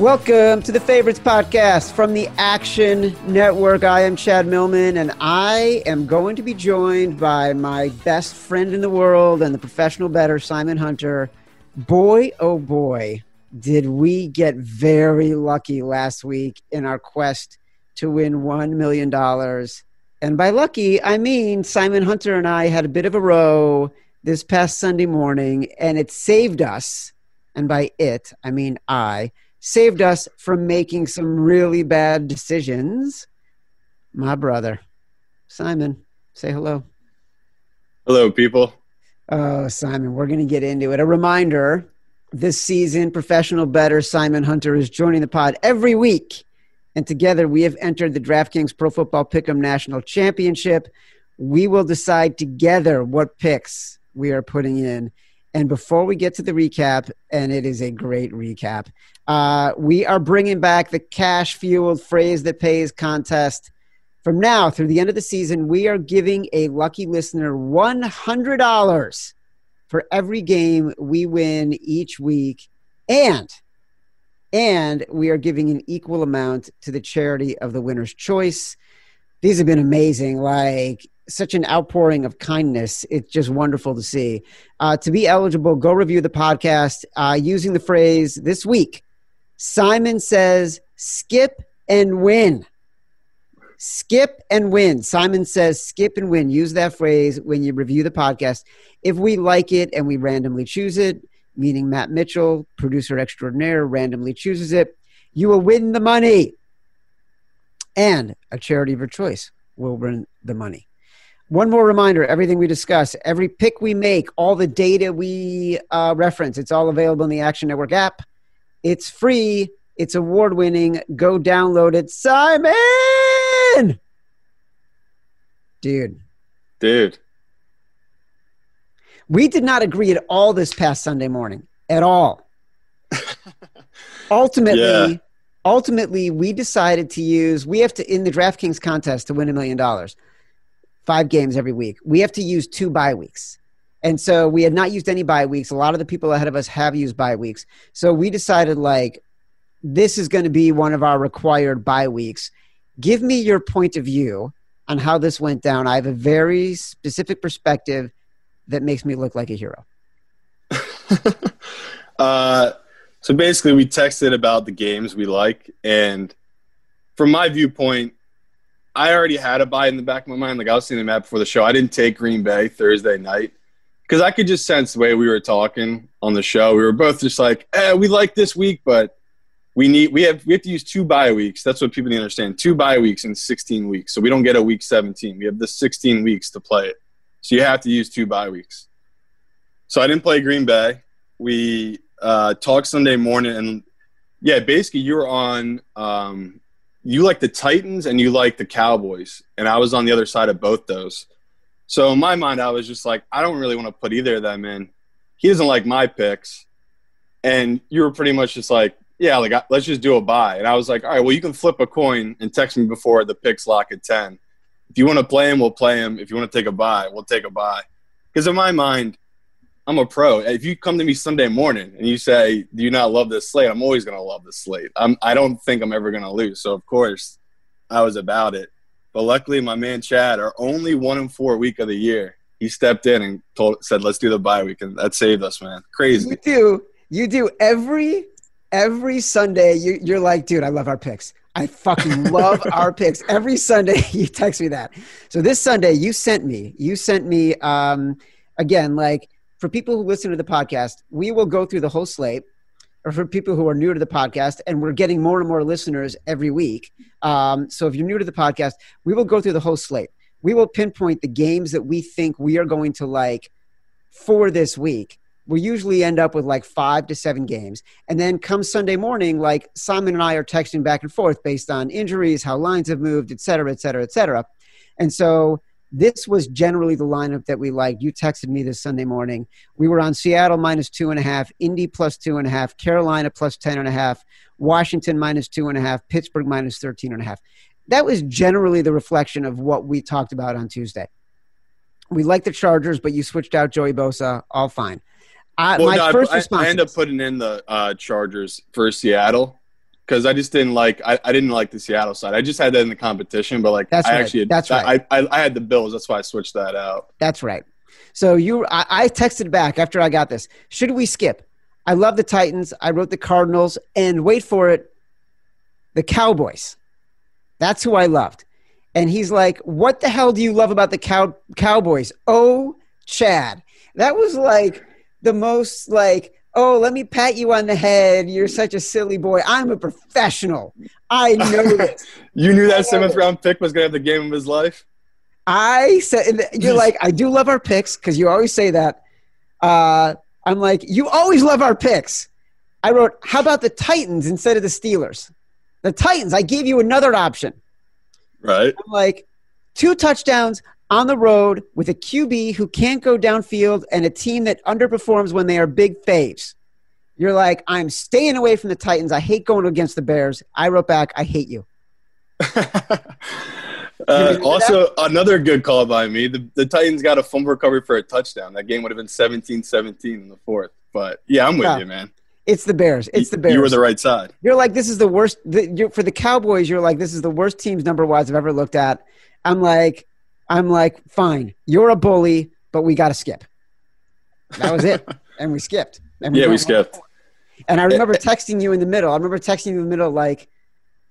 Welcome to the Favorites Podcast from the Action Network. I am Chad Millman, and I am going to be joined by my best friend in the world and the professional bettor, Simon Hunter. Boy, oh boy, did we get very lucky last week in our quest to win $1 million. And by lucky, I mean Simon Hunter and I had a bit of a row this past Sunday morning, and it saved us. And by it, I mean I saved us from making some really bad decisions. My brother, Simon, say hello. Hello, people. Oh, Simon, we're going to get into it. A reminder this season, professional bettor Simon Hunter is joining the pod every week. And together we have entered the DraftKings Pro Football Pick'em National Championship. We will decide together what picks we are putting in. And before we get to the recap, and it is a great recap, uh, we are bringing back the cash fueled phrase that pays contest. From now through the end of the season, we are giving a lucky listener $100 for every game we win each week. And and we are giving an equal amount to the charity of the winner's choice. These have been amazing. Like such an outpouring of kindness. It's just wonderful to see. Uh, to be eligible, go review the podcast uh, using the phrase this week. Simon says, skip and win. Skip and win. Simon says, skip and win. Use that phrase when you review the podcast. If we like it and we randomly choose it, meaning Matt Mitchell, producer extraordinaire, randomly chooses it, you will win the money. And a charity of your choice will win the money. One more reminder everything we discuss, every pick we make, all the data we uh, reference, it's all available in the Action Network app. It's free, it's award winning. Go download it. Simon! Dude. Dude. We did not agree at all this past Sunday morning, at all. ultimately, yeah. ultimately, we decided to use, we have to, in the DraftKings contest to win a million dollars five games every week. We have to use two bye weeks. And so we had not used any bye weeks. A lot of the people ahead of us have used bye weeks. So we decided like this is going to be one of our required bye weeks. Give me your point of view on how this went down. I have a very specific perspective that makes me look like a hero. uh, so basically, we texted about the games we like, and from my viewpoint, I already had a bye in the back of my mind. Like I was seeing the map before the show. I didn't take Green Bay Thursday night because I could just sense the way we were talking on the show. We were both just like, eh, we like this week, but we need we have we have to use two bye weeks. That's what people need to understand. Two bye weeks in 16 weeks. So we don't get a week 17. We have the 16 weeks to play it. So you have to use two bye weeks. So I didn't play Green Bay. We uh, talked Sunday morning, and yeah, basically you were on um, you like the Titans and you like the Cowboys, and I was on the other side of both those. So in my mind, I was just like, I don't really want to put either of them in. He doesn't like my picks, and you were pretty much just like, yeah, like let's just do a bye. And I was like, all right, well, you can flip a coin and text me before the picks lock at ten. If you want to play him, we'll play him. If you want to take a bye, we'll take a bye. Because in my mind, I'm a pro. If you come to me Sunday morning and you say, "Do you not love this slate?" I'm always going to love this slate. I'm, I don't think I'm ever going to lose. So of course, I was about it. But luckily, my man Chad, our only one and four week of the year, he stepped in and told said, "Let's do the bye week," and that saved us, man. Crazy. You do. You do every every Sunday. You, you're like, dude, I love our picks. I fucking love our picks. Every Sunday, you text me that. So this Sunday, you sent me. You sent me. Um, again, like for people who listen to the podcast, we will go through the whole slate. Or for people who are new to the podcast, and we're getting more and more listeners every week. Um, so if you're new to the podcast, we will go through the whole slate. we will pinpoint the games that we think we are going to like for this week. We usually end up with like five to seven games. And then come Sunday morning, like Simon and I are texting back and forth based on injuries, how lines have moved, et cetera, et cetera, et cetera. And so this was generally the lineup that we liked. You texted me this Sunday morning. We were on Seattle minus two and a half, Indy plus two and a half, Carolina plus ten and a half, Washington minus two and a half, Pittsburgh minus 13 and a half. That was generally the reflection of what we talked about on Tuesday. We like the Chargers, but you switched out Joey Bosa. All fine. I, well, my no, first I, response. I end up putting in the uh, Chargers for Seattle because I just didn't like I, I didn't like the Seattle side. I just had that in the competition, but like that's I right. actually that's right. I, I, I had the Bills. That's why I switched that out. That's right. So you I, I texted back after I got this. Should we skip? I love the Titans. I wrote the Cardinals, and wait for it, the Cowboys. That's who I loved. And he's like, "What the hell do you love about the cow Cowboys?" Oh, Chad, that was like the most like oh, let me pat you on the head. You're such a silly boy. I'm a professional. I know this. you knew that seventh round pick was going to have the game of his life? I said, you're like, I do love our picks because you always say that. Uh, I'm like, you always love our picks. I wrote, how about the Titans instead of the Steelers? The Titans, I gave you another option. Right. I'm like, two touchdowns on the road with a QB who can't go downfield and a team that underperforms when they are big faves. You're like, I'm staying away from the Titans. I hate going against the Bears. I wrote back, I hate you. uh, also, that? another good call by me. The, the Titans got a fumble recovery for a touchdown. That game would have been 17 17 in the fourth. But yeah, I'm with yeah. you, man. It's the Bears. It's the Bears. You were the right side. You're like, this is the worst. The, for the Cowboys, you're like, this is the worst teams number wise I've ever looked at. I'm like, I'm like, fine, you're a bully, but we got to skip. That was it. and we skipped. And we yeah, we skipped. And I eh, remember eh. texting you in the middle. I remember texting you in the middle, like,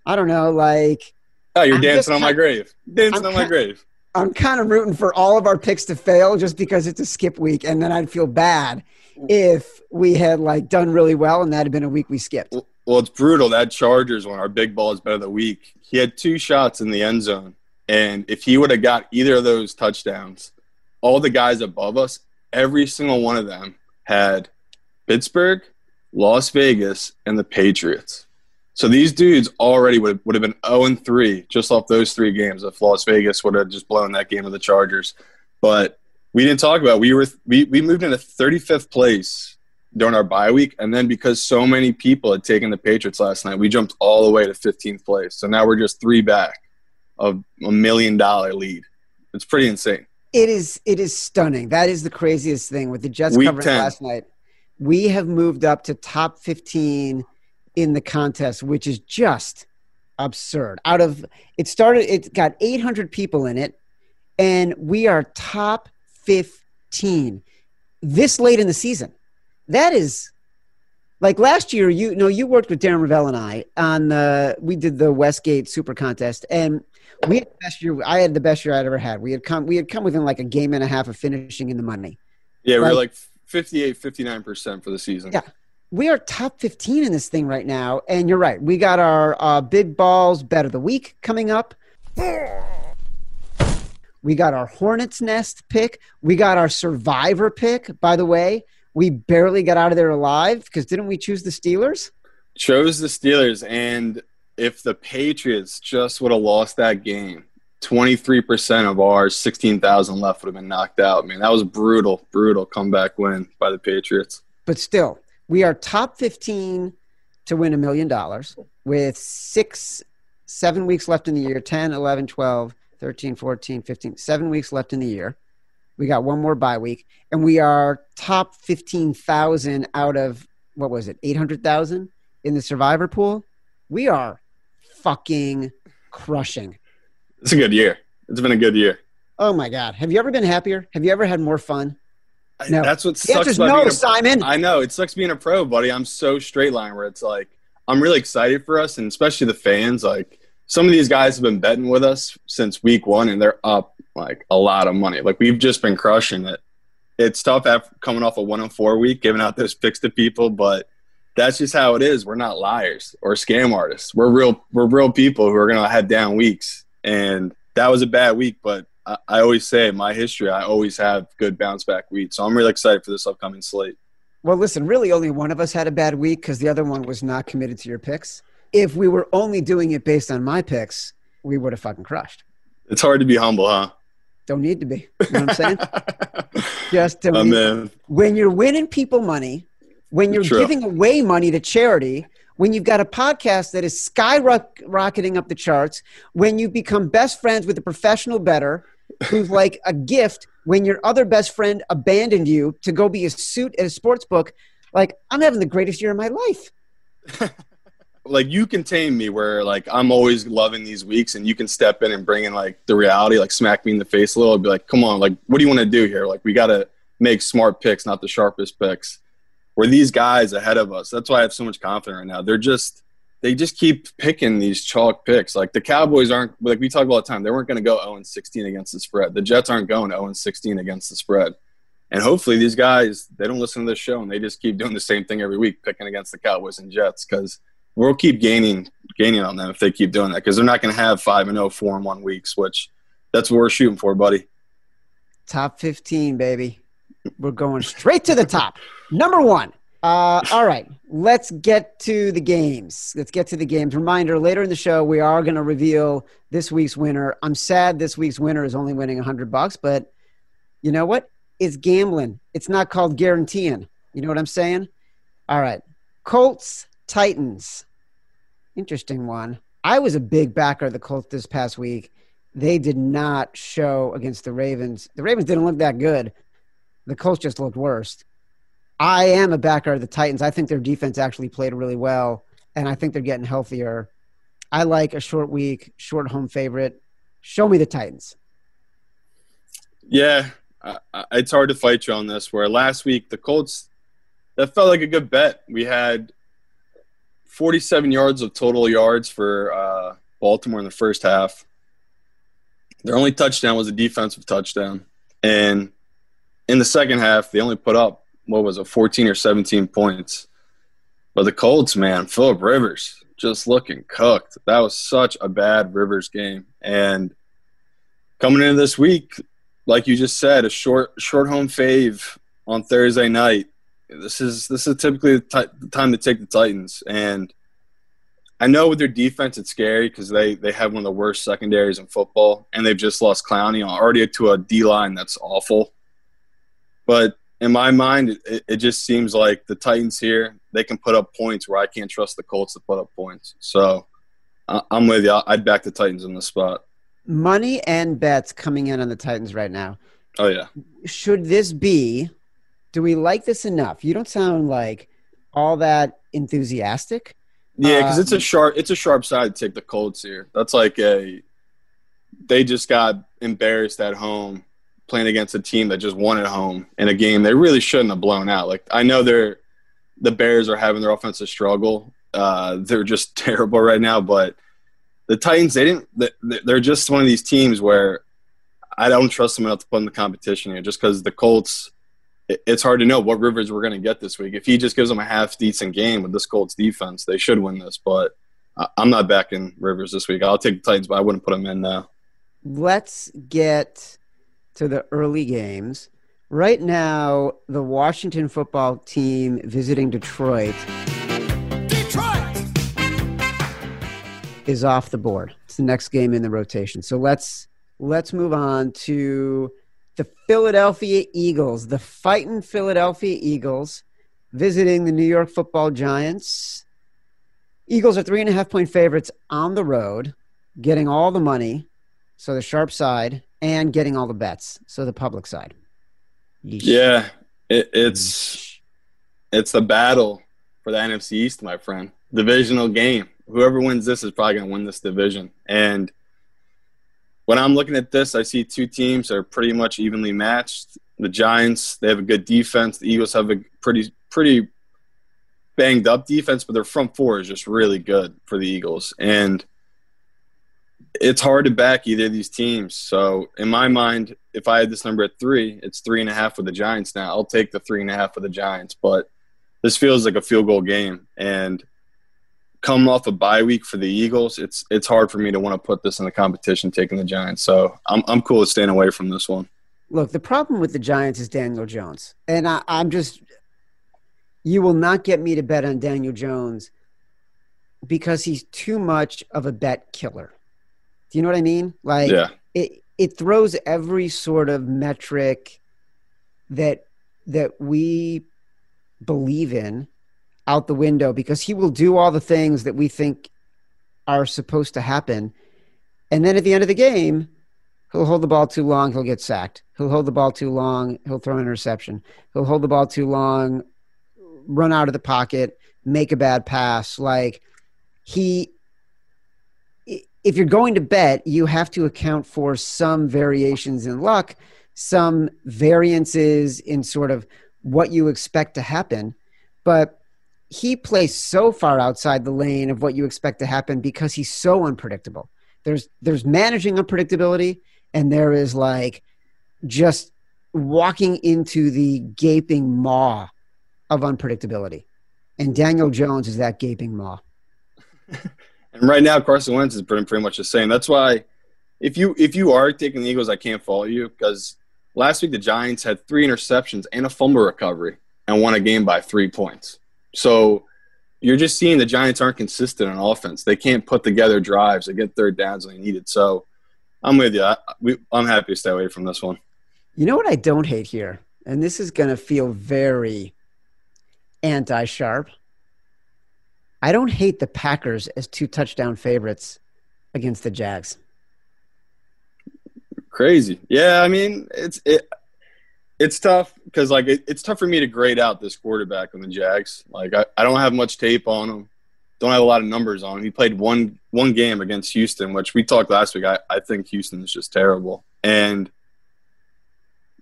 I don't know, like. Oh, you're I'm dancing on my grave. Dancing I'm on my grave. I'm kind of rooting for all of our picks to fail just because it's a skip week. And then I'd feel bad if we had like done really well and that had been a week we skipped. Well, it's brutal. That Chargers one, our big ball is better the week. He had two shots in the end zone and if he would have got either of those touchdowns, all the guys above us, every single one of them had Pittsburgh, Las Vegas, and the Patriots. So these dudes already would, would have been 0 and 3 just off those three games if Las Vegas would have just blown that game of the Chargers. But we didn't talk about it. we were we, we moved into 35th place during our bye week, and then because so many people had taken the Patriots last night, we jumped all the way to 15th place. So now we're just three back of a million dollar lead. It's pretty insane. It is. It is stunning. That is the craziest thing with the Jets Week covering 10. last night. We have moved up to top fifteen in the contest, which is just absurd. Out of it started, it got 800 people in it, and we are top 15 this late in the season. That is like last year. You, know, you worked with Darren Rovell and I on the. We did the Westgate Super Contest, and we had the best year. I had the best year I'd ever had. We had come. We had come within like a game and a half of finishing in the money. Yeah, we were like 58, 59 percent for the season. Yeah, we are top fifteen in this thing right now. And you're right. We got our uh, big balls bet of the week coming up. We got our Hornets Nest pick. We got our Survivor pick. By the way, we barely got out of there alive because didn't we choose the Steelers? Chose the Steelers, and if the Patriots just would have lost that game, 23% of our 16,000 left would have been knocked out. Man, that was brutal, brutal comeback win by the Patriots. But still, we are top 15 to win a million dollars with six, seven weeks left in the year 10, 11, 12, 13, 14, 15, seven weeks left in the year. We got one more bye week, and we are top 15,000 out of what was it, 800,000 in the survivor pool. We are fucking crushing. It's a good year. It's been a good year. Oh my god! Have you ever been happier? Have you ever had more fun? No. That's what sucks. The about no, a, Simon. I know it sucks being a pro, buddy. I'm so straight line where it's like I'm really excited for us, and especially the fans. Like some of these guys have been betting with us since week one, and they're up like a lot of money. Like we've just been crushing it. It's tough after coming off a one and four week, giving out those picks to people, but that's just how it is. We're not liars or scam artists. We're real. We're real people who are gonna have down weeks, and that was a bad week. But I, I always say my history, I always have good bounce back weeks. So I'm really excited for this upcoming slate. Well, listen, really, only one of us had a bad week because the other one was not committed to your picks. If we were only doing it based on my picks, we would have fucking crushed. It's hard to be humble, huh? Don't need to be. You know what I'm saying? Just don't. Oh, when you're winning people money, when you're True. giving away money to charity, when you've got a podcast that is skyrocketing up the charts, when you become best friends with a professional bettor who's like a gift when your other best friend abandoned you to go be a suit at a sports book, like I'm having the greatest year of my life. like you contain me where like I'm always loving these weeks and you can step in and bring in like the reality, like smack me in the face a little and be like, come on, like what do you want to do here? Like we gotta make smart picks, not the sharpest picks. Where these guys ahead of us, that's why I have so much confidence right now. They're just they just keep picking these chalk picks. Like the Cowboys aren't like we talk about all the time, they weren't gonna go 0 16 against the spread. The Jets aren't going 0 16 against the spread. And hopefully these guys they don't listen to this show and they just keep doing the same thing every week, picking against the Cowboys and Jets because we'll keep gaining gaining on them if they keep doing that because they're not going to have five and 0, 4 and one weeks, which that's what we're shooting for, buddy. Top 15, baby. We're going straight to the top. Number one. Uh, all right, let's get to the games. Let's get to the games. Reminder later in the show, we are going to reveal this week's winner. I'm sad this week's winner is only winning 100 bucks, but you know what? It's gambling. It's not called guaranteeing. You know what I'm saying? All right. Colts, Titans. Interesting one. I was a big backer of the Colts this past week. They did not show against the Ravens. The Ravens didn't look that good. The Colts just looked worse. I am a backer of the Titans. I think their defense actually played really well, and I think they're getting healthier. I like a short week, short home favorite. Show me the Titans. Yeah, I, I, it's hard to fight you on this. Where last week the Colts, that felt like a good bet. We had 47 yards of total yards for uh, Baltimore in the first half. Their only touchdown was a defensive touchdown, and in the second half they only put up what was it, 14 or 17 points. But the Colts, man, Philip Rivers just looking cooked. That was such a bad Rivers game, and coming into this week, like you just said, a short short home fave on Thursday night. This is this is typically the, the time to take the Titans, and I know with their defense it's scary because they they have one of the worst secondaries in football, and they've just lost Clowney already to a D line that's awful. But in my mind, it, it just seems like the Titans here they can put up points where I can't trust the Colts to put up points. So I- I'm with you. I'd back the Titans in this spot. Money and bets coming in on the Titans right now. Oh yeah. Should this be? Do we like this enough? You don't sound like all that enthusiastic. Yeah, because it's a Um, sharp it's a sharp side to take the Colts here. That's like a they just got embarrassed at home playing against a team that just won at home in a game they really shouldn't have blown out. Like I know they're the Bears are having their offensive struggle. Uh, they're just terrible right now, but the Titans they didn't they- they're just one of these teams where I don't trust them enough to put in the competition here just because the Colts it's hard to know what Rivers we're going to get this week. If he just gives them a half decent game with this Colts defense, they should win this. But I'm not backing Rivers this week. I'll take the Titans, but I wouldn't put them in now. Let's get to the early games. Right now, the Washington football team visiting Detroit is off the board. It's the next game in the rotation. So let's let's move on to the Philadelphia Eagles, the fighting Philadelphia Eagles visiting the New York football giants. Eagles are three and a half point favorites on the road, getting all the money. So the sharp side and getting all the bets. So the public side. Yeesh. Yeah, it, it's it's the battle for the NFC East, my friend. Divisional game. Whoever wins this is probably going to win this division. And when I'm looking at this, I see two teams are pretty much evenly matched. The Giants, they have a good defense. The Eagles have a pretty pretty banged up defense, but their front four is just really good for the Eagles. And it's hard to back either of these teams. So in my mind, if I had this number at three, it's three and a half for the Giants now. I'll take the three and a half for the Giants, but this feels like a field goal game. And come off a bye week for the Eagles, it's it's hard for me to want to put this in the competition taking the Giants. So I'm I'm cool with staying away from this one. Look, the problem with the Giants is Daniel Jones, and I, I'm just you will not get me to bet on Daniel Jones because he's too much of a bet killer. Do you know what I mean? Like Yeah. it it throws every sort of metric that that we believe in out the window because he will do all the things that we think are supposed to happen. And then at the end of the game, he'll hold the ball too long, he'll get sacked. He'll hold the ball too long, he'll throw an interception. He'll hold the ball too long, run out of the pocket, make a bad pass. Like he if you're going to bet, you have to account for some variations in luck, some variances in sort of what you expect to happen. But he plays so far outside the lane of what you expect to happen because he's so unpredictable. There's there's managing unpredictability and there is like just walking into the gaping maw of unpredictability. And Daniel Jones is that gaping maw. And right now, Carson Wentz is pretty, pretty much the same. That's why if you if you are taking the Eagles, I can't fault you because last week the Giants had three interceptions and a fumble recovery and won a game by three points. So you're just seeing the Giants aren't consistent on offense. They can't put together drives. They get third downs when they need it. So I'm with you. I, I'm happy to stay away from this one. You know what I don't hate here? And this is going to feel very anti sharp. I don't hate the Packers as two touchdown favorites against the Jags. Crazy. Yeah, I mean it's it. It's tough because like it, it's tough for me to grade out this quarterback on the Jags. Like I, I don't have much tape on him. Don't have a lot of numbers on him. He played one one game against Houston, which we talked last week. I, I think Houston is just terrible. And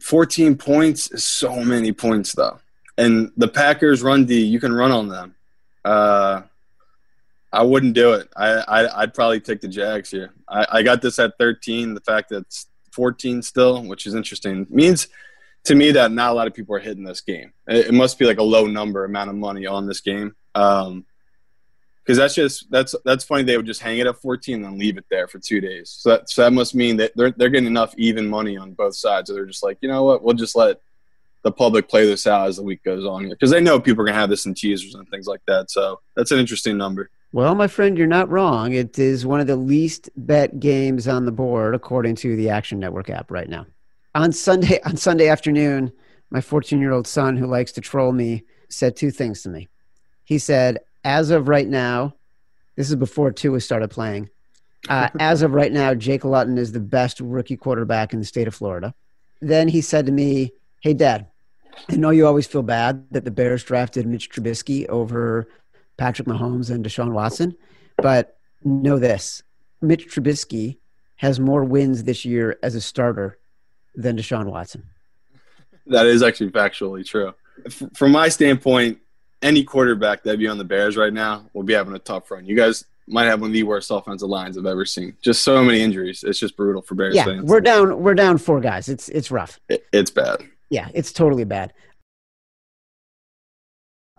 14 points is so many points though. And the Packers run D, you can run on them. Uh I wouldn't do it. I, I I'd probably take the Jags here. I, I got this at 13. The fact that it's 14 still, which is interesting, means to me that not a lot of people are hitting this game. It, it must be like a low number amount of money on this game. Um, because that's just that's that's funny. They would just hang it at 14 and then leave it there for two days. So that so that must mean that they're they're getting enough even money on both sides. So they're just like, you know what, we'll just let the public play this out as the week goes on here because they know people are gonna have this in teasers and things like that. So that's an interesting number. Well, my friend, you're not wrong. It is one of the least bet games on the board according to the Action Network app right now. On Sunday on Sunday afternoon, my 14-year-old son who likes to troll me said two things to me. He said, "As of right now, this is before two Tua started playing. Uh, as of right now, Jake Luton is the best rookie quarterback in the state of Florida." Then he said to me, "Hey, Dad, I know you always feel bad that the Bears drafted Mitch Trubisky over Patrick Mahomes and Deshaun Watson. But know this Mitch Trubisky has more wins this year as a starter than Deshaun Watson. That is actually factually true. From my standpoint, any quarterback that'd be on the Bears right now will be having a tough run. You guys might have one of the worst offensive lines I've ever seen. Just so many injuries. It's just brutal for Bears Yeah, fans. we're down we're down four guys. It's it's rough. It- it's bad. Yeah, it's totally bad.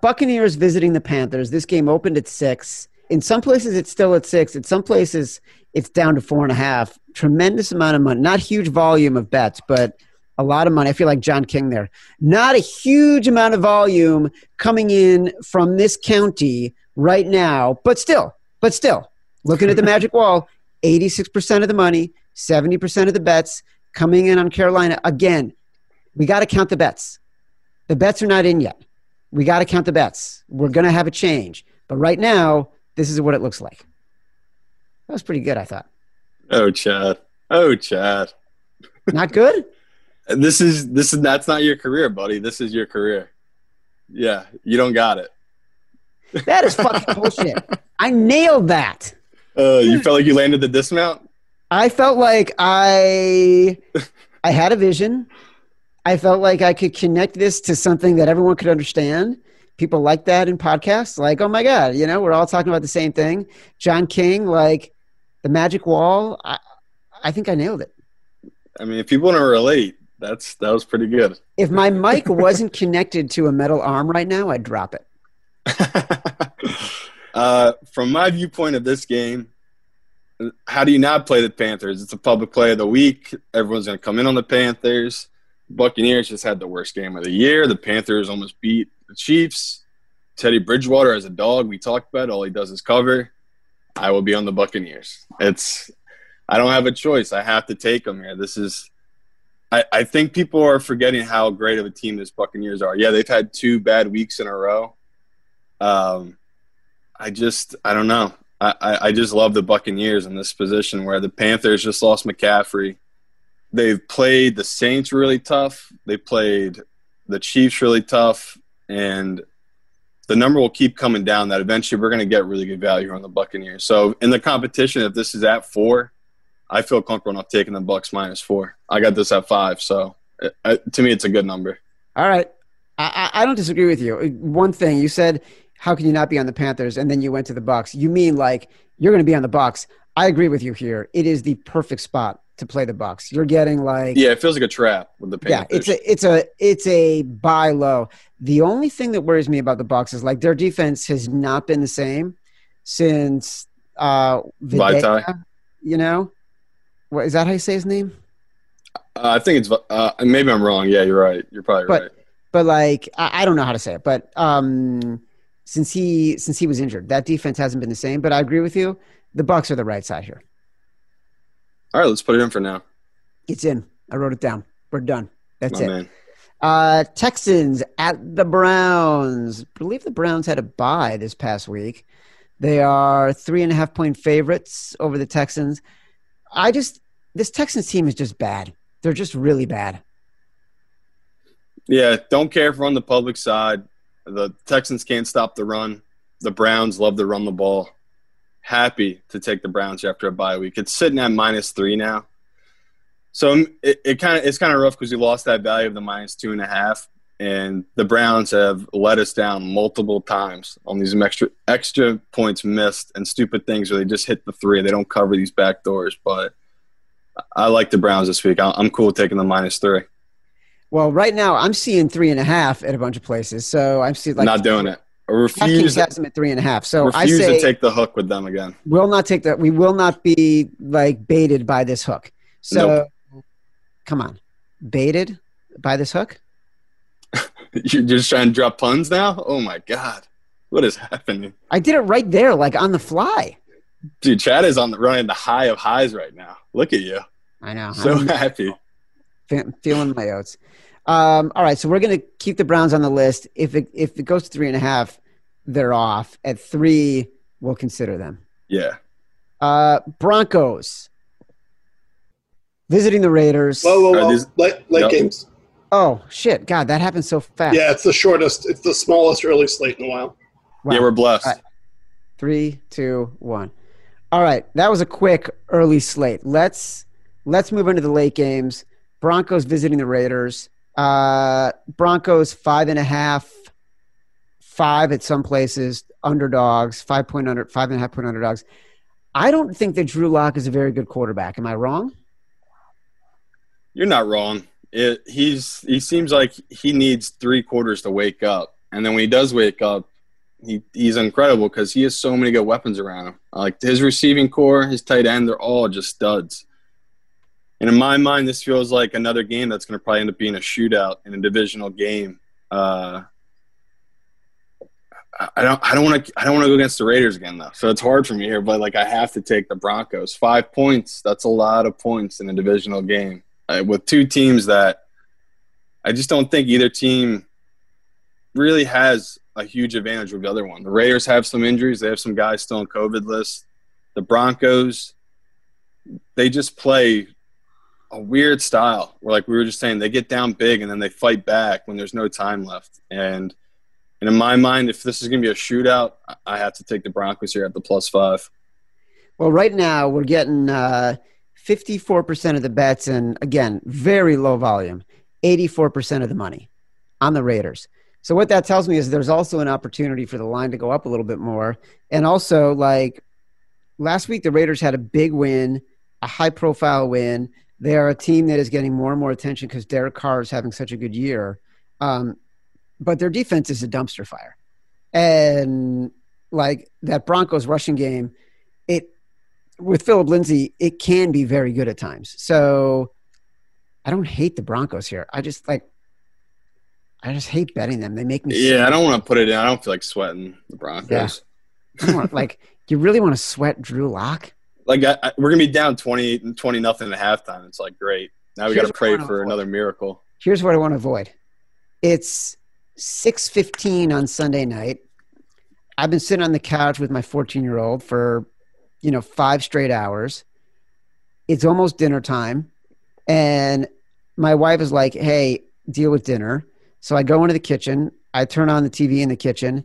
Buccaneers visiting the Panthers. This game opened at six. In some places, it's still at six. In some places, it's down to four and a half. Tremendous amount of money. Not huge volume of bets, but a lot of money. I feel like John King there. Not a huge amount of volume coming in from this county right now, but still, but still, looking at the magic wall, 86% of the money, 70% of the bets coming in on Carolina. Again, we got to count the bets. The bets are not in yet. We got to count the bets. We're going to have a change. But right now, this is what it looks like. That was pretty good, I thought. Oh, Chad. Oh, Chad. Not good? This is this is that's not your career, buddy. This is your career. Yeah, you don't got it. That is fucking bullshit. I nailed that. Uh, you felt like you landed the dismount. I felt like I I had a vision. I felt like I could connect this to something that everyone could understand. People like that in podcasts. Like, oh my God, you know, we're all talking about the same thing. John King, like the magic wall. I, I think I nailed it. I mean, if people want to relate, that's that was pretty good. If my mic wasn't connected to a metal arm right now, I'd drop it. Uh, from my viewpoint of this game, how do you not play the Panthers? It's a public play of the week. Everyone's going to come in on the Panthers. Buccaneers just had the worst game of the year. The Panthers almost beat the Chiefs. Teddy Bridgewater as a dog, we talked about. All he does is cover. I will be on the Buccaneers. It's I don't have a choice. I have to take them here. This is I, I think people are forgetting how great of a team this Buccaneers are. Yeah, they've had two bad weeks in a row. Um, I just I don't know. I, I just love the Buccaneers in this position where the Panthers just lost McCaffrey. They've played the Saints really tough. They played the Chiefs really tough, and the number will keep coming down. That eventually we're going to get really good value on the Buccaneers. So in the competition, if this is at four, I feel comfortable enough taking the Bucks minus four. I got this at five, so it, it, to me, it's a good number. All right, I, I don't disagree with you. One thing you said how can you not be on the Panthers? And then you went to the Bucks. You mean like you're going to be on the Bucks? I agree with you here. It is the perfect spot to play the Bucks. You're getting like yeah, it feels like a trap with the. Yeah, it's a it's a it's a buy low. The only thing that worries me about the Bucks is like their defense has not been the same since uh Videa, you know. What is that how you say his name? Uh, I think it's uh, maybe I'm wrong. Yeah, you're right. You're probably but, right. But like I, I don't know how to say it, but um since he since he was injured. That defense hasn't been the same, but I agree with you. The Bucks are the right side here. All right, let's put it in for now. It's in. I wrote it down. We're done. That's it. Man. Uh, Texans at the Browns. I believe the Browns had a bye this past week. They are three and a half point favorites over the Texans. I just this Texans team is just bad. They're just really bad. Yeah, don't care if we're on the public side. The Texans can't stop the run. The Browns love to run the ball. Happy to take the Browns after a bye week. It's sitting at minus three now. So um, it, it kind of it's kind of rough because we lost that value of the minus two and a half, and the Browns have let us down multiple times on these extra extra points missed and stupid things where they just hit the three. They don't cover these back doors, but I like the Browns this week. I'm cool taking the minus three. Well, right now I'm seeing three and a half at a bunch of places. So I'm seeing like not doing it. I refuse has them at three and a half. So refuse I say to take the hook with them again. We will not take that. We will not be like baited by this hook. So nope. come on, baited by this hook. You're just trying to drop puns now. Oh my god, what is happening? I did it right there, like on the fly. Dude, Chad is on the running the high of highs right now. Look at you. I know. So I'm, happy. Feeling my oats. Um, all right, so we're going to keep the Browns on the list. If it if it goes to three and a half, they're off. At three, we'll consider them. Yeah. Uh, Broncos visiting the Raiders. Whoa, whoa, whoa! These, late, late games. Oh shit! God, that happened so fast. Yeah, it's the shortest. It's the smallest early slate in a while. Wow. Yeah, we're blessed. Right. Three, two, one. All right, that was a quick early slate. Let's let's move into the late games. Broncos visiting the Raiders. Uh, Broncos five and a half, five at some places, underdogs, five point under, five and a half point underdogs. I don't think that Drew Lock is a very good quarterback. Am I wrong? You're not wrong. It, he's he seems like he needs three quarters to wake up, and then when he does wake up, he he's incredible because he has so many good weapons around him. Like his receiving corps, his tight end, they're all just studs. And in my mind, this feels like another game that's going to probably end up being a shootout in a divisional game. Uh, I don't, I don't want to, I don't want to go against the Raiders again though. So it's hard for me here, but like I have to take the Broncos. Five points, that's a lot of points in a divisional game with two teams that I just don't think either team really has a huge advantage with the other one. The Raiders have some injuries; they have some guys still on COVID list. The Broncos, they just play a weird style where like we were just saying they get down big and then they fight back when there's no time left. And and in my mind if this is going to be a shootout i have to take the broncos here at the plus five. Well right now we're getting uh, 54% of the bets and again very low volume 84% of the money on the raiders. So what that tells me is there's also an opportunity for the line to go up a little bit more. And also like last week the raiders had a big win a high profile win they are a team that is getting more and more attention because Derek Carr is having such a good year. Um, but their defense is a dumpster fire. And like that Broncos rushing game, it with Philip Lindsay, it can be very good at times. So I don't hate the Broncos here. I just like I just hate betting them. They make me Yeah, I don't want to put it in. I don't feel like sweating the Broncos. Want, like you really want to sweat Drew Lock? Like I, I, we're gonna be down 20, 20 nothing at halftime. It's like great. Now we got to pray for wanna another miracle. Here's what I want to avoid. It's 6:15 on Sunday night. I've been sitting on the couch with my 14-year-old for, you know, 5 straight hours. It's almost dinner time and my wife is like, "Hey, deal with dinner." So I go into the kitchen, I turn on the TV in the kitchen,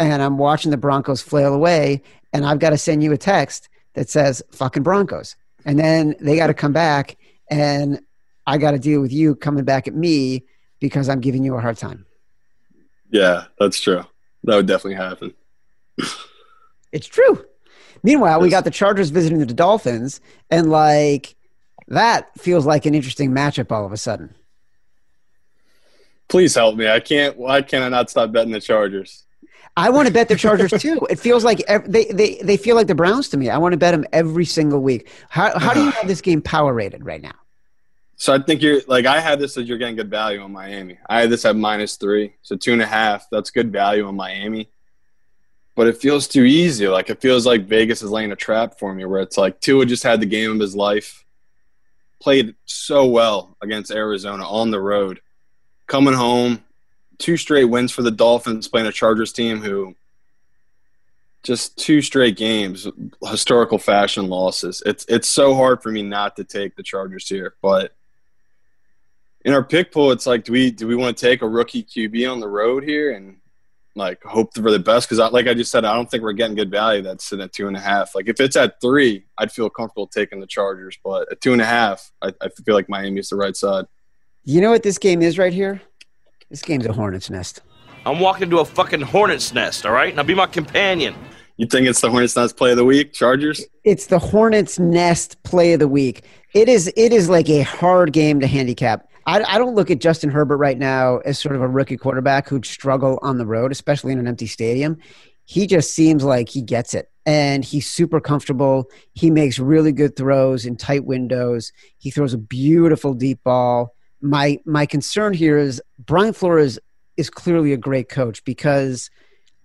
and I'm watching the Broncos flail away and I've got to send you a text that says fucking Broncos. And then they got to come back and I got to deal with you coming back at me because I'm giving you a hard time. Yeah, that's true. That would definitely happen. It's true. Meanwhile, we got the Chargers visiting the Dolphins, and like that feels like an interesting matchup all of a sudden. Please help me. I can't. Why can I not stop betting the Chargers? I want to bet the Chargers too. It feels like they, they, they feel like the Browns to me. I want to bet them every single week. How, how do you have this game power rated right now? So I think you're like I had this as you're getting good value on Miami. I had this at minus three, so two and a half. That's good value on Miami. But it feels too easy. Like it feels like Vegas is laying a trap for me, where it's like Tua just had the game of his life, played so well against Arizona on the road, coming home, two straight wins for the Dolphins, playing a Chargers team who just two straight games, historical fashion losses. It's it's so hard for me not to take the Chargers here, but in our pick pool, it's like, do we do we want to take a rookie QB on the road here and like hope for the best? Because like I just said, I don't think we're getting good value. That's sitting at two and a half. Like if it's at three, I'd feel comfortable taking the Chargers, but at two and a half, I, I feel like Miami's the right side. You know what this game is right here? This game's a hornet's nest. I'm walking into a fucking hornet's nest, all right? Now be my companion. You think it's the Hornets' Nest play of the week, Chargers? It's the Hornets Nest play of the week. It is it is like a hard game to handicap. I, I don't look at Justin Herbert right now as sort of a rookie quarterback who'd struggle on the road, especially in an empty stadium. He just seems like he gets it and he's super comfortable. He makes really good throws in tight windows. He throws a beautiful deep ball. My my concern here is Brian Flores is clearly a great coach because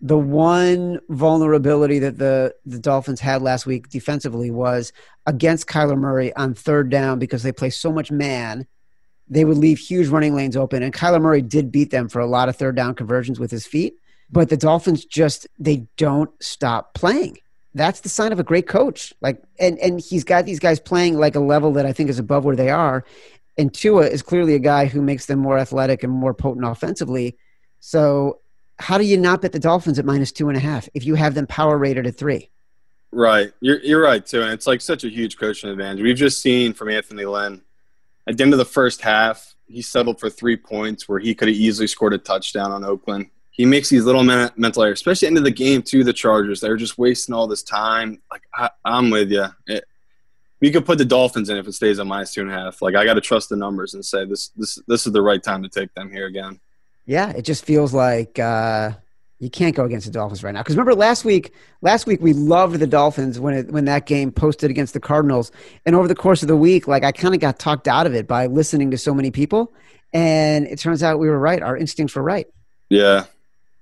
the one vulnerability that the, the Dolphins had last week defensively was against Kyler Murray on third down because they play so much man. They would leave huge running lanes open. And Kyler Murray did beat them for a lot of third down conversions with his feet. But the Dolphins just, they don't stop playing. That's the sign of a great coach. Like, and, and he's got these guys playing like a level that I think is above where they are. And Tua is clearly a guy who makes them more athletic and more potent offensively. So how do you not bet the Dolphins at minus two and a half if you have them power rated at three? Right. You're, you're right, too. And it's like such a huge coaching advantage. We've just seen from Anthony Lynn at the end of the first half, he settled for three points where he could have easily scored a touchdown on Oakland. He makes these little men- mental errors, especially into the game, too, the Chargers. They're just wasting all this time. Like, I, am with you. It, we could put the Dolphins in if it stays at minus two and a half. Like, I got to trust the numbers and say this, this, this is the right time to take them here again. Yeah, it just feels like uh, you can't go against the Dolphins right now. Because remember last week, last week we loved the Dolphins when it, when that game posted against the Cardinals, and over the course of the week, like I kind of got talked out of it by listening to so many people, and it turns out we were right. Our instincts were right. Yeah.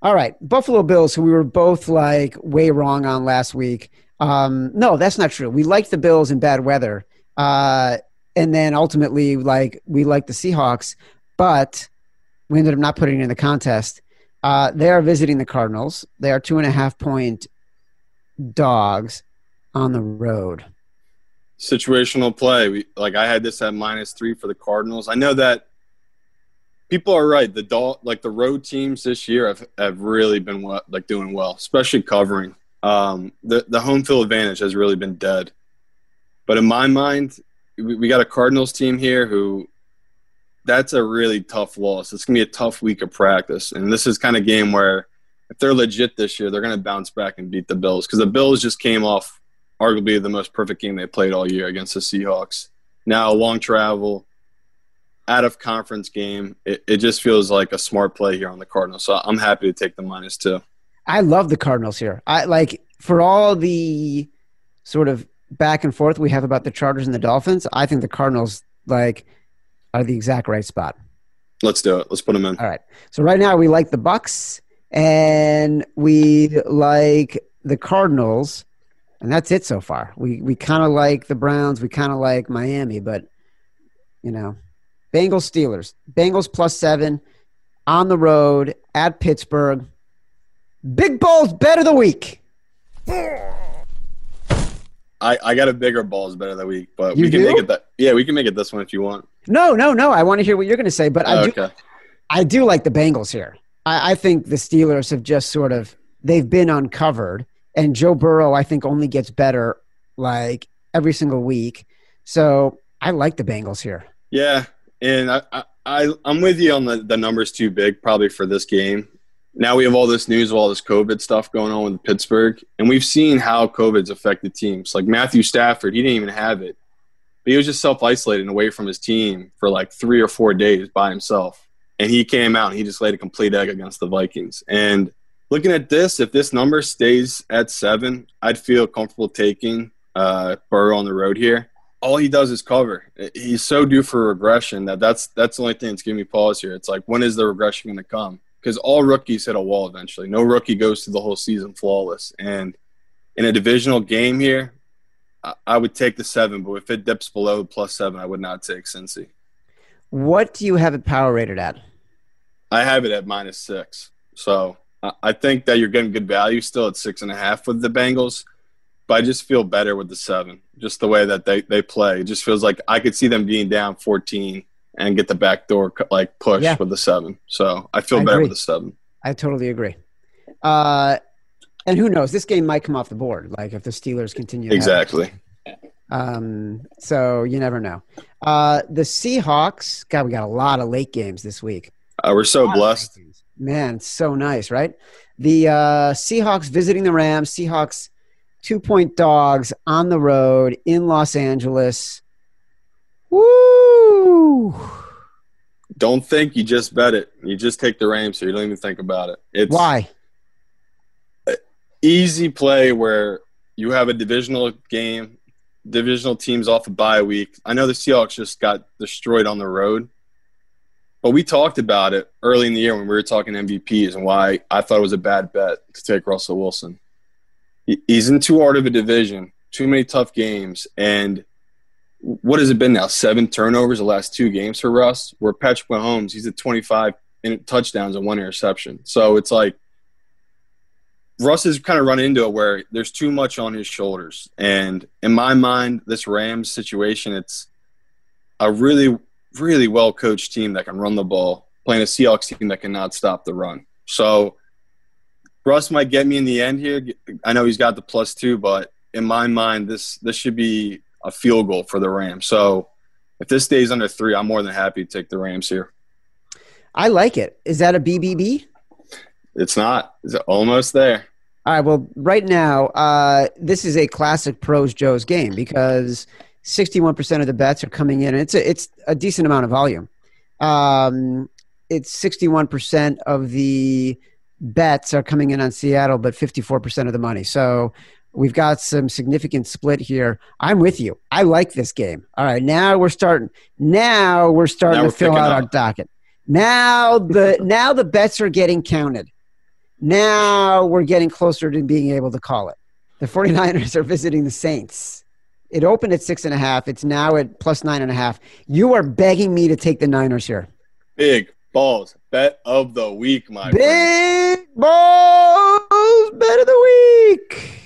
All right, Buffalo Bills, who we were both like way wrong on last week. Um, no, that's not true. We like the Bills in bad weather, uh, and then ultimately, like we like the Seahawks, but we ended up not putting in the contest. Uh, they are visiting the Cardinals. They are two and a half point dogs on the road. Situational play. We, like I had this at minus three for the Cardinals. I know that people are right. The Dol- like the road teams this year have, have really been like doing well, especially covering. Um, the the home field advantage has really been dead. But in my mind, we, we got a Cardinals team here who that's a really tough loss. It's gonna be a tough week of practice, and this is kind of game where if they're legit this year, they're gonna bounce back and beat the Bills because the Bills just came off arguably the most perfect game they played all year against the Seahawks. Now long travel, out of conference game. It, it just feels like a smart play here on the Cardinals. So I'm happy to take the minus two. I love the Cardinals here. I like for all the sort of back and forth we have about the Chargers and the Dolphins. I think the Cardinals like are the exact right spot. Let's do it. Let's put them in. All right. So right now we like the Bucks and we like the Cardinals, and that's it so far. We we kind of like the Browns. We kind of like Miami, but you know, Bengals Steelers. Bengals plus seven on the road at Pittsburgh. Big Balls bet of the week. I, I got a bigger balls bet of the week, but You we can do? make it that. Yeah, we can make it this one if you want. No, no, no. I want to hear what you're going to say, but I do. okay. I do like the Bengals here. I, I think the Steelers have just sort of they've been uncovered, and Joe Burrow I think only gets better like every single week. So I like the Bengals here. Yeah, and I, I, I I'm with you on the the numbers too big probably for this game. Now we have all this news of all this COVID stuff going on with Pittsburgh, and we've seen how COVID's affected teams. Like Matthew Stafford, he didn't even have it, but he was just self isolating away from his team for like three or four days by himself, and he came out and he just laid a complete egg against the Vikings. And looking at this, if this number stays at seven, I'd feel comfortable taking uh, Burrow on the road here all he does is cover. He's so due for regression that that's that's the only thing that's giving me pause here. It's like when is the regression going to come? Because all rookies hit a wall eventually. No rookie goes through the whole season flawless. And in a divisional game here, I, I would take the seven. But if it dips below plus seven, I would not take Cincy. What do you have it power rated at? I have it at minus six. So I, I think that you're getting good value still at six and a half with the Bengals. But I just feel better with the seven. Just the way that they, they play. It just feels like I could see them being down 14 and get the back door like push Yeah. with the seven. So I feel I better agree. with the seven. I totally agree. Uh, and who knows? This game might come off the board. Like if the Steelers continue. Exactly. Um, so you never know. Uh, the Seahawks. God, we got a lot of late games this week. Uh, we're so blessed. Man, so nice, right? The uh, Seahawks visiting the Rams. Seahawks two point dogs on the road in Los Angeles. Woo! Don't think you just bet it. You just take the Rams here. You don't even think about it. It's Why? easy play where you have a divisional game, divisional teams off a bye week. I know the Seahawks just got destroyed on the road, but we talked about it early in the year when we were talking MVPs and why I thought it was a bad bet to take Russell Wilson. He's in too hard of a division, too many tough games, and what has it been now? Seven turnovers the last two games for Russ. Where Patrick Mahomes, he's at 25 in touchdowns and one interception. So it's like Russ has kind of run into it where there's too much on his shoulders. And in my mind, this Rams situation, it's a really, really well coached team that can run the ball, playing a Seahawks team that cannot stop the run. So Russ might get me in the end here. I know he's got the plus two, but in my mind, this this should be a field goal for the Rams. So if this stays under three, I'm more than happy to take the Rams here. I like it. Is that a BBB? It's not. It's almost there. All right. Well, right now, uh, this is a classic pros Joe's game because 61% of the bets are coming in. It's a, it's a decent amount of volume. Um, it's 61% of the bets are coming in on Seattle, but 54% of the money. So we've got some significant split here. I'm with you. I like this game. All right. Now we're starting. Now we're starting Now to we're fill out our docket. Now the now the bets are getting counted. Now we're getting closer to being able to call it. The 49ers are visiting the Saints. It opened at six and a half. It's now at plus nine and a half. You are begging me to take the Niners here. Big balls bet of the week, my friend. Big balls bet of the week.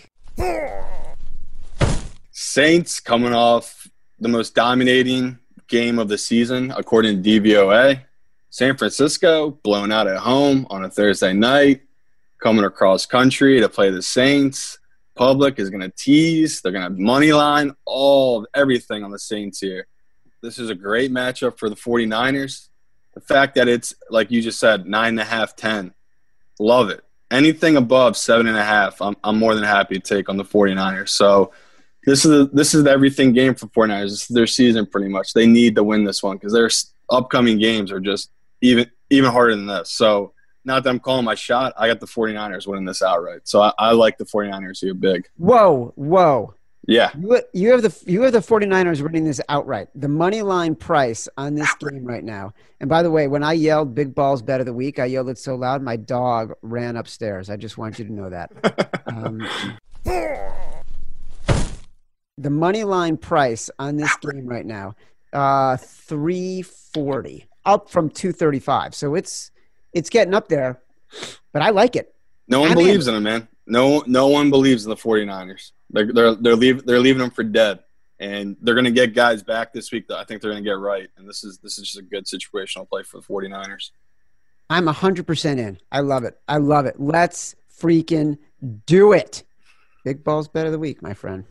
Saints coming off the most dominating game of the season, according to DVOA. San Francisco blown out at home on a Thursday night, coming across country to play the Saints. Public is going to tease. They're going to money line all of everything on the Saints here. This is a great matchup for the 49ers. The fact that it's, like you just said, nine and a half, 10. Love it. Anything above seven and a half, I'm, I'm more than happy to take on the 49ers. So this is this is the everything game for 49ers. This is their season pretty much. They need to win this one because their upcoming games are just even even harder than this. So not that I'm calling my shot. I got the 49ers winning this outright. So I, I like the 49ers here big. Whoa, whoa. Yeah. You, you have the you have the 49ers winning this outright. The money line price on this game right now. And by the way, when I yelled "Big Balls Bet of the Week," I yelled it so loud my dog ran upstairs. I just want you to know that. um, the money line price on this game right now, uh, three forty, up from two thirty five. So it's it's getting up there, but I like it. No one I'm believes in them, man. No, no one believes in the 49ers. They're they're they're, leave, they're leaving them for dead, and they're going to get guys back this week that I think they're going to get right. And this is this is just a good situational play for the 49ers. I'm 100% in. I love it. I love it. Let's freaking do it. Big balls bet of the week, my friend.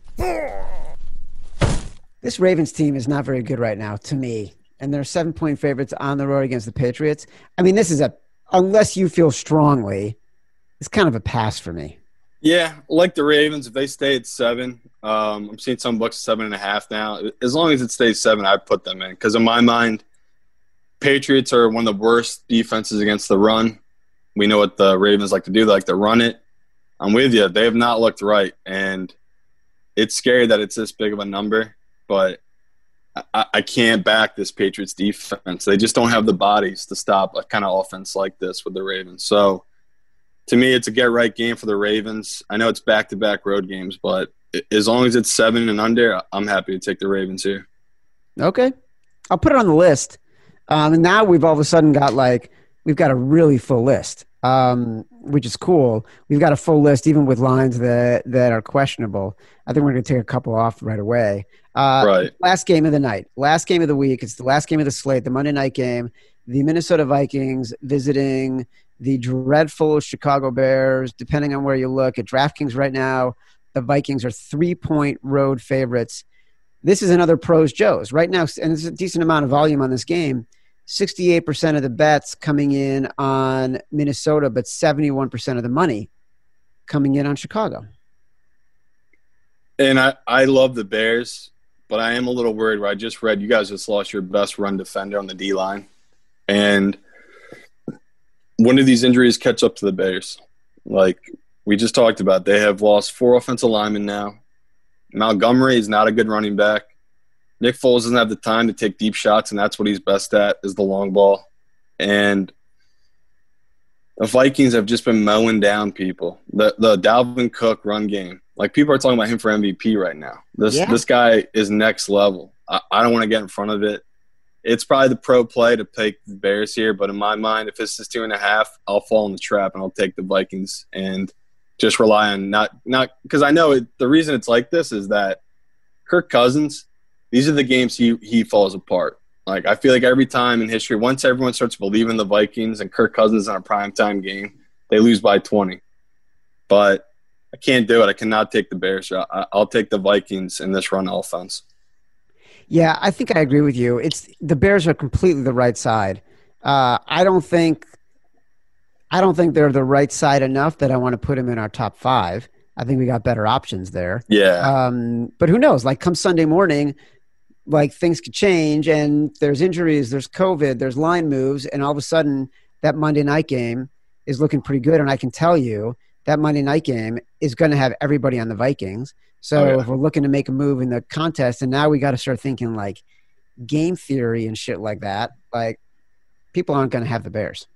This Ravens team is not very good right now to me. And they're seven point favorites on the road against the Patriots. I mean, this is a, unless you feel strongly, it's kind of a pass for me. Yeah, like the Ravens, if they stay at seven, um, I'm seeing some books seven and a half now. As long as it stays seven, I put them in because in my mind, Patriots are one of the worst defenses against the run. We know what the Ravens like to do; they like to run it. I'm with you; they have not looked right, and it's scary that it's this big of a number. But I, I can't back this Patriots defense. They just don't have the bodies to stop a kind of offense like this with the Ravens. So to me, it's a get right game for the Ravens. I know it's back to back road games, but as long as it's seven and under, I'm happy to take the Ravens here. Okay. I'll put it on the list. Um, and now we've all of a sudden got like, we've got a really full list, um, which is cool. We've got a full list, even with lines that, that are questionable. I think we're going to take a couple off right away. Uh, Right. Last game of the night, last game of the week. It's the last game of the slate, the Monday night game. The Minnesota Vikings visiting the dreadful Chicago Bears. Depending on where you look at DraftKings right now, the Vikings are three point road favorites. This is another pros Joe's right now, and there's a decent amount of volume on this game. 68% of the bets coming in on Minnesota, but 71% of the money coming in on Chicago. And I, I love the Bears, but I am a little worried where I just read you guys just lost your best run defender on the D line. And when do these injuries catch up to the Bears? Like we just talked about, they have lost four offensive linemen now. Montgomery is not a good running back. Nick Foles doesn't have the time to take deep shots, and that's what he's best at is the long ball. And the Vikings have just been mowing down people. The the Dalvin Cook run game, like people are talking about him for MVP right now. This Yeah. this guy is next level. I, I don't want to get in front of it. It's probably the pro play to take the Bears here, but in my mind, if this is two and a half, I'll fall in the trap and I'll take the Vikings and just rely on not not because I know it, the reason it's like this is that Kirk Cousins. These are the games he he falls apart. Like I feel like every time in history, once everyone starts believing the Vikings and Kirk Cousins on a primetime game, they lose by twenty. But I can't do it. I cannot take the Bears. I, I'll take the Vikings in this run offense. Yeah, I think I agree with you. It's the Bears are completely the right side. Uh, I don't think, I don't think they're the right side enough that I want to put them in our top five. I think we got better options there. Yeah, Um, but who knows? Like come Sunday morning, like things could change, and there's injuries, there's COVID, there's line moves, and all of a sudden that Monday night game is looking pretty good. And I can tell you that Monday night game is going to have everybody on the Vikings. So Oh, yeah. if we're looking to make a move in the contest, and now we got to start thinking like game theory and shit like that, like people aren't going to have the Bears.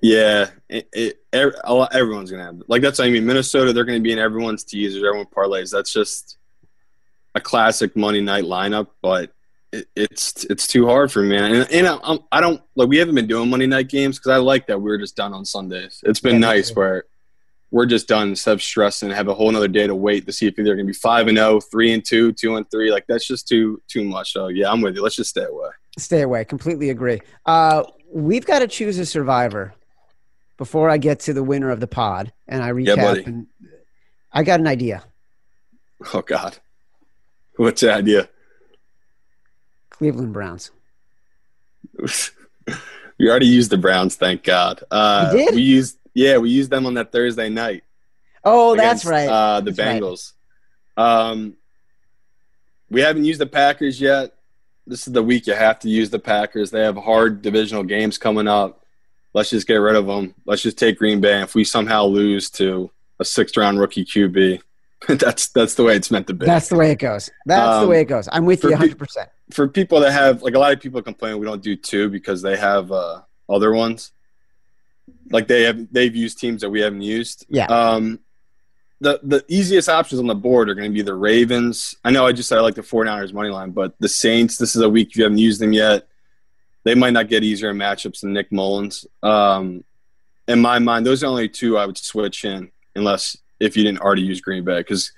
yeah. It, it, everyone's gonna have like that's. What I mean, Minnesota. They're gonna be in everyone's teasers, everyone parlays. That's just a classic Monday night lineup, but. It, it's it's too hard for me, man. And, and I, I don't like we haven't been doing Monday night games because I like that we are just done on Sundays. It's been Yeah, nice where we're just done of stressing and have a whole another day to wait to see if they're going to be five and 0, 3 and two, two and three. Like that's just too too much. So yeah, I'm with you. Let's just stay away. Stay away. Completely agree. Uh, we've got to choose a survivor before I get to the winner of the pod and I recap. Yeah, I got an idea. Oh God, what's the idea? Cleveland Browns. we already used the Browns, thank God. Uh? We used yeah, we used them on that Thursday night. Oh, that's right. Uh, the That's right. Bengals. Um, we haven't used the Packers yet. This is the week you have to use the Packers. They have hard divisional games coming up. let's just get rid of them. Let's just take Green Bay. If we somehow lose to a sixth round rookie QB, that's that's the way it's meant to be. That's the way it goes. That's the Um, way it goes. I'm with you 100%. For people that have like a lot of people complain we don't do two because they have uh, other ones. Like they have they've used teams that we haven't used. Yeah. Um, the the easiest options on the board are going to be the Ravens. I know I just said I like the 49ers money line, but the Saints. This is a week if you haven't used them yet. They might not get easier in matchups than Nick Mullens. Um, in my mind, those are only two I would switch in unless if you didn't already use Green Bay because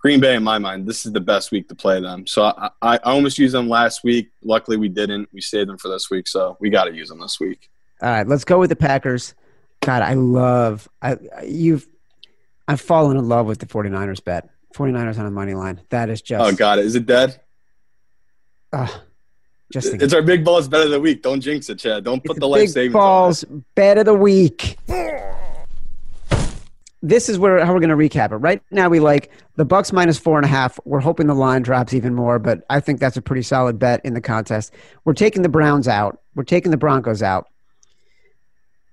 Green Bay, in my mind, this is the best week to play them. So I, I, I almost used them last week. Luckily, we didn't. We saved them for this week, so we got to use them this week. All right, let's go with the Packers. God, I love I you've I've fallen in love with the 49ers bet. 49ers on the money line. That is just Oh, god, is it dead? ah, just It's our big balls bet of the week. Don't jinx it, Chad. Don't put It's the life big savings Big balls bet of the week. This is where how we're going to recap it. Right now, we like the Bucks minus four and a half. We're hoping the line drops even more, but I think that's a pretty solid bet in the contest. We're taking the Browns out. We're taking the Broncos out.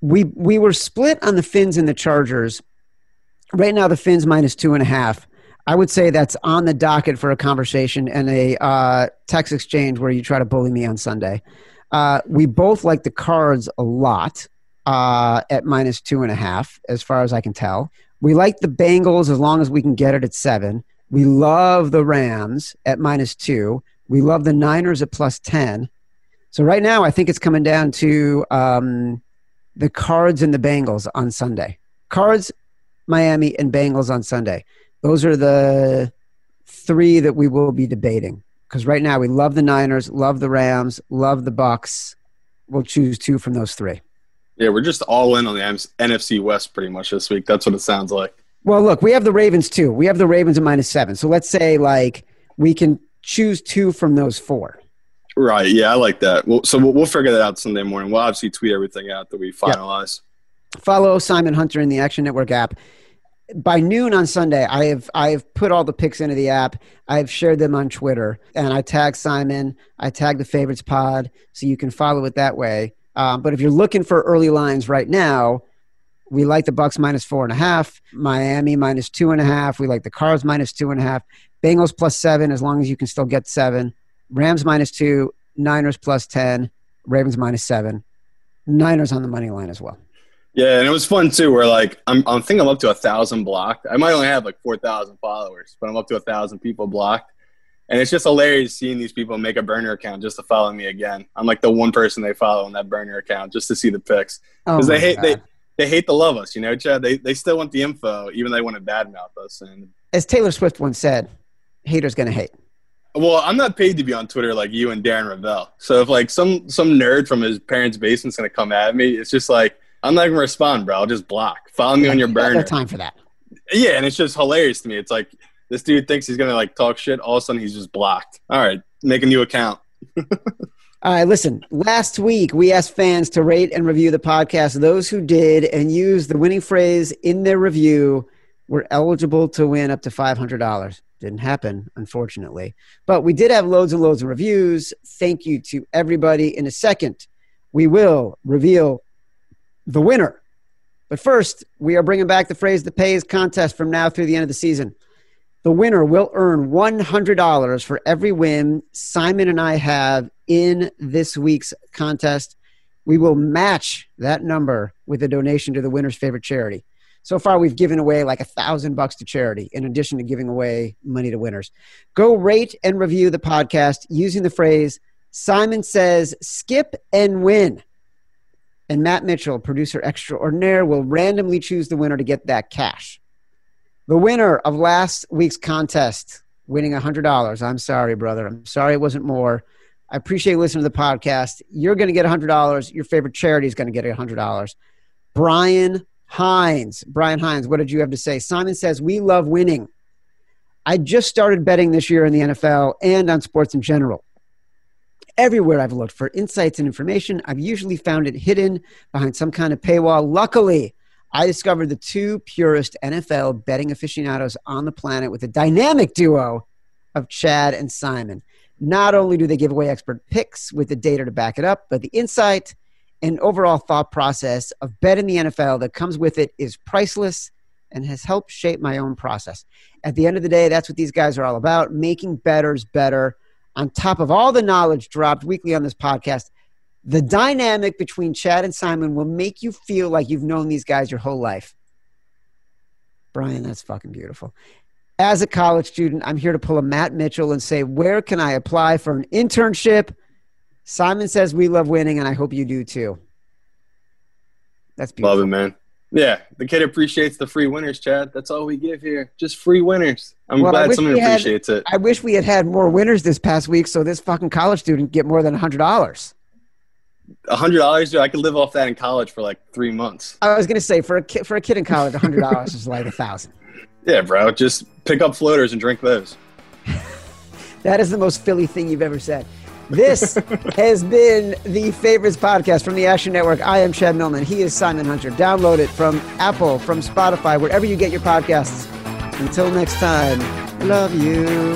We we were split on the Fins and the Chargers. Right now, the Fins minus two and a half. I would say that's on the docket for a conversation and a uh, text exchange where you try to bully me on Sunday. Uh, we both like the cards a lot uh, at minus two and a half, as far as I can tell. We like the Bengals as long as we can get it at seven. We love the Rams at minus two. We love the Niners at plus 10. So right now, I think it's coming down to um, the Cards and the Bengals on Sunday. Cards, Miami, and Bengals on Sunday. Those are the three that we will be debating. Because right now, we love the Niners, love the Rams, love the Bucks. We'll choose two from those three. Yeah, we're just all in on the NFC West pretty much this week. That's what it sounds like. Well, look, we have the Ravens too. We have the Ravens at minus seven. So let's say like we can choose two from those four. Right. Yeah, I like that. Well, so we'll, we'll figure that out Sunday morning. We'll obviously tweet everything out that we finalize. Follow Simon Hunter in the Action Network app. By noon on Sunday, I have I have put all the picks into the app. I've shared them on Twitter, and I tag Simon. I tag the favorites pod, so you can follow it that way. Um, but if you're looking for early lines right now, we like the Bucks minus four and a half, Miami minus two and a half. We like the Cards minus two and a half, Bengals plus seven as long as you can still get seven, Rams minus two, Niners plus ten, Ravens minus seven, Niners on the money line as well. Yeah, and it was fun too. Where like I'm, I'm thinking I'm up to a thousand blocked. I might only have like four thousand followers, but I'm up to a thousand people blocked, and it's just hilarious seeing these people make a burner account just to follow me again. I'm like the one person they follow on that burner account just to see the picks Oh because my they hate God. they they hate to love us, you know, Chad. They they still want the info, even though they want to badmouth us. And As Taylor Swift once said, haters gonna hate. Well, I'm not paid to be on Twitter like you and Darren Rovell. So if like some some nerd from his parents' basement's gonna come at me, it's just like I'm not gonna respond, bro. I'll just block. Follow me on your You got no burner. time for that. Yeah, and it's just hilarious to me. It's like this dude thinks he's gonna like talk shit. All of a sudden, he's just blocked. All right, make a new account. All right, listen. Last week, we asked fans to rate and review the podcast. Those who did and used the winning phrase in their review were eligible to win up to $500. Didn't happen, unfortunately. But we did have loads and loads of reviews. Thank you to everybody. In a second, we will reveal the winner. But first, we are bringing back the phrase the pays contest from now through the end of the season. The winner will earn $100 for every win Simon and I have in this week's contest. We will match that number with a donation to the winner's favorite charity. So far, we've given away like a thousand bucks to charity in addition to giving away money to winners. Go rate and review the podcast using the phrase Simon says skip and win. And Matt Mitchell, producer extraordinaire, will randomly choose the winner to get that cash. The winner of last week's contest, winning $100. I'm sorry, brother. I'm sorry it wasn't more. I appreciate listening to the podcast. You're going to get $100. Your favorite charity is going to get $100. Brian Hines. Brian Hines, what did you have to say? Simon says, We love winning. I just started betting this year in the NFL and on sports in general. Everywhere I've looked for insights and information, I've usually found it hidden behind some kind of paywall. Luckily, I discovered the two purest NFL betting aficionados on the planet with a dynamic duo of Chad and Simon. Not only do they give away expert picks with the data to back it up, but the insight and overall thought process of bet in the NFL that comes with it is priceless and has helped shape my own process. At the end of the day, that's what these guys are all about making bettors better. On top of all the knowledge dropped weekly on this podcast, the dynamic between Chad and Simon will make you feel like you've known these guys your whole life. Brian, that's fucking beautiful. As a college student, I'm here to pull a Matt Mitchell and say, where can I apply for an internship? Simon says we love winning, and I hope you do too. That's beautiful. Love it, man. Yeah, the kid appreciates the free winners, Chad. That's all we give here. Just free winners. I'm Well, glad someone had- appreciates it. I wish we had had more winners this past week, so this fucking college student get more than hundred dollars. A hundred dollars, dude. I could live off that in college for like three months. I was gonna say for a kid, for a kid in college, hundred dollars is like a thousand. Yeah, bro. Just pick up floaters and drink those. That is the most Philly thing you've ever said. This has been the Favorites podcast from the Action Network. I am Chad Millman. He is Simon Hunter. Download it from Apple, from Spotify, wherever you get your podcasts. Until next time, love you.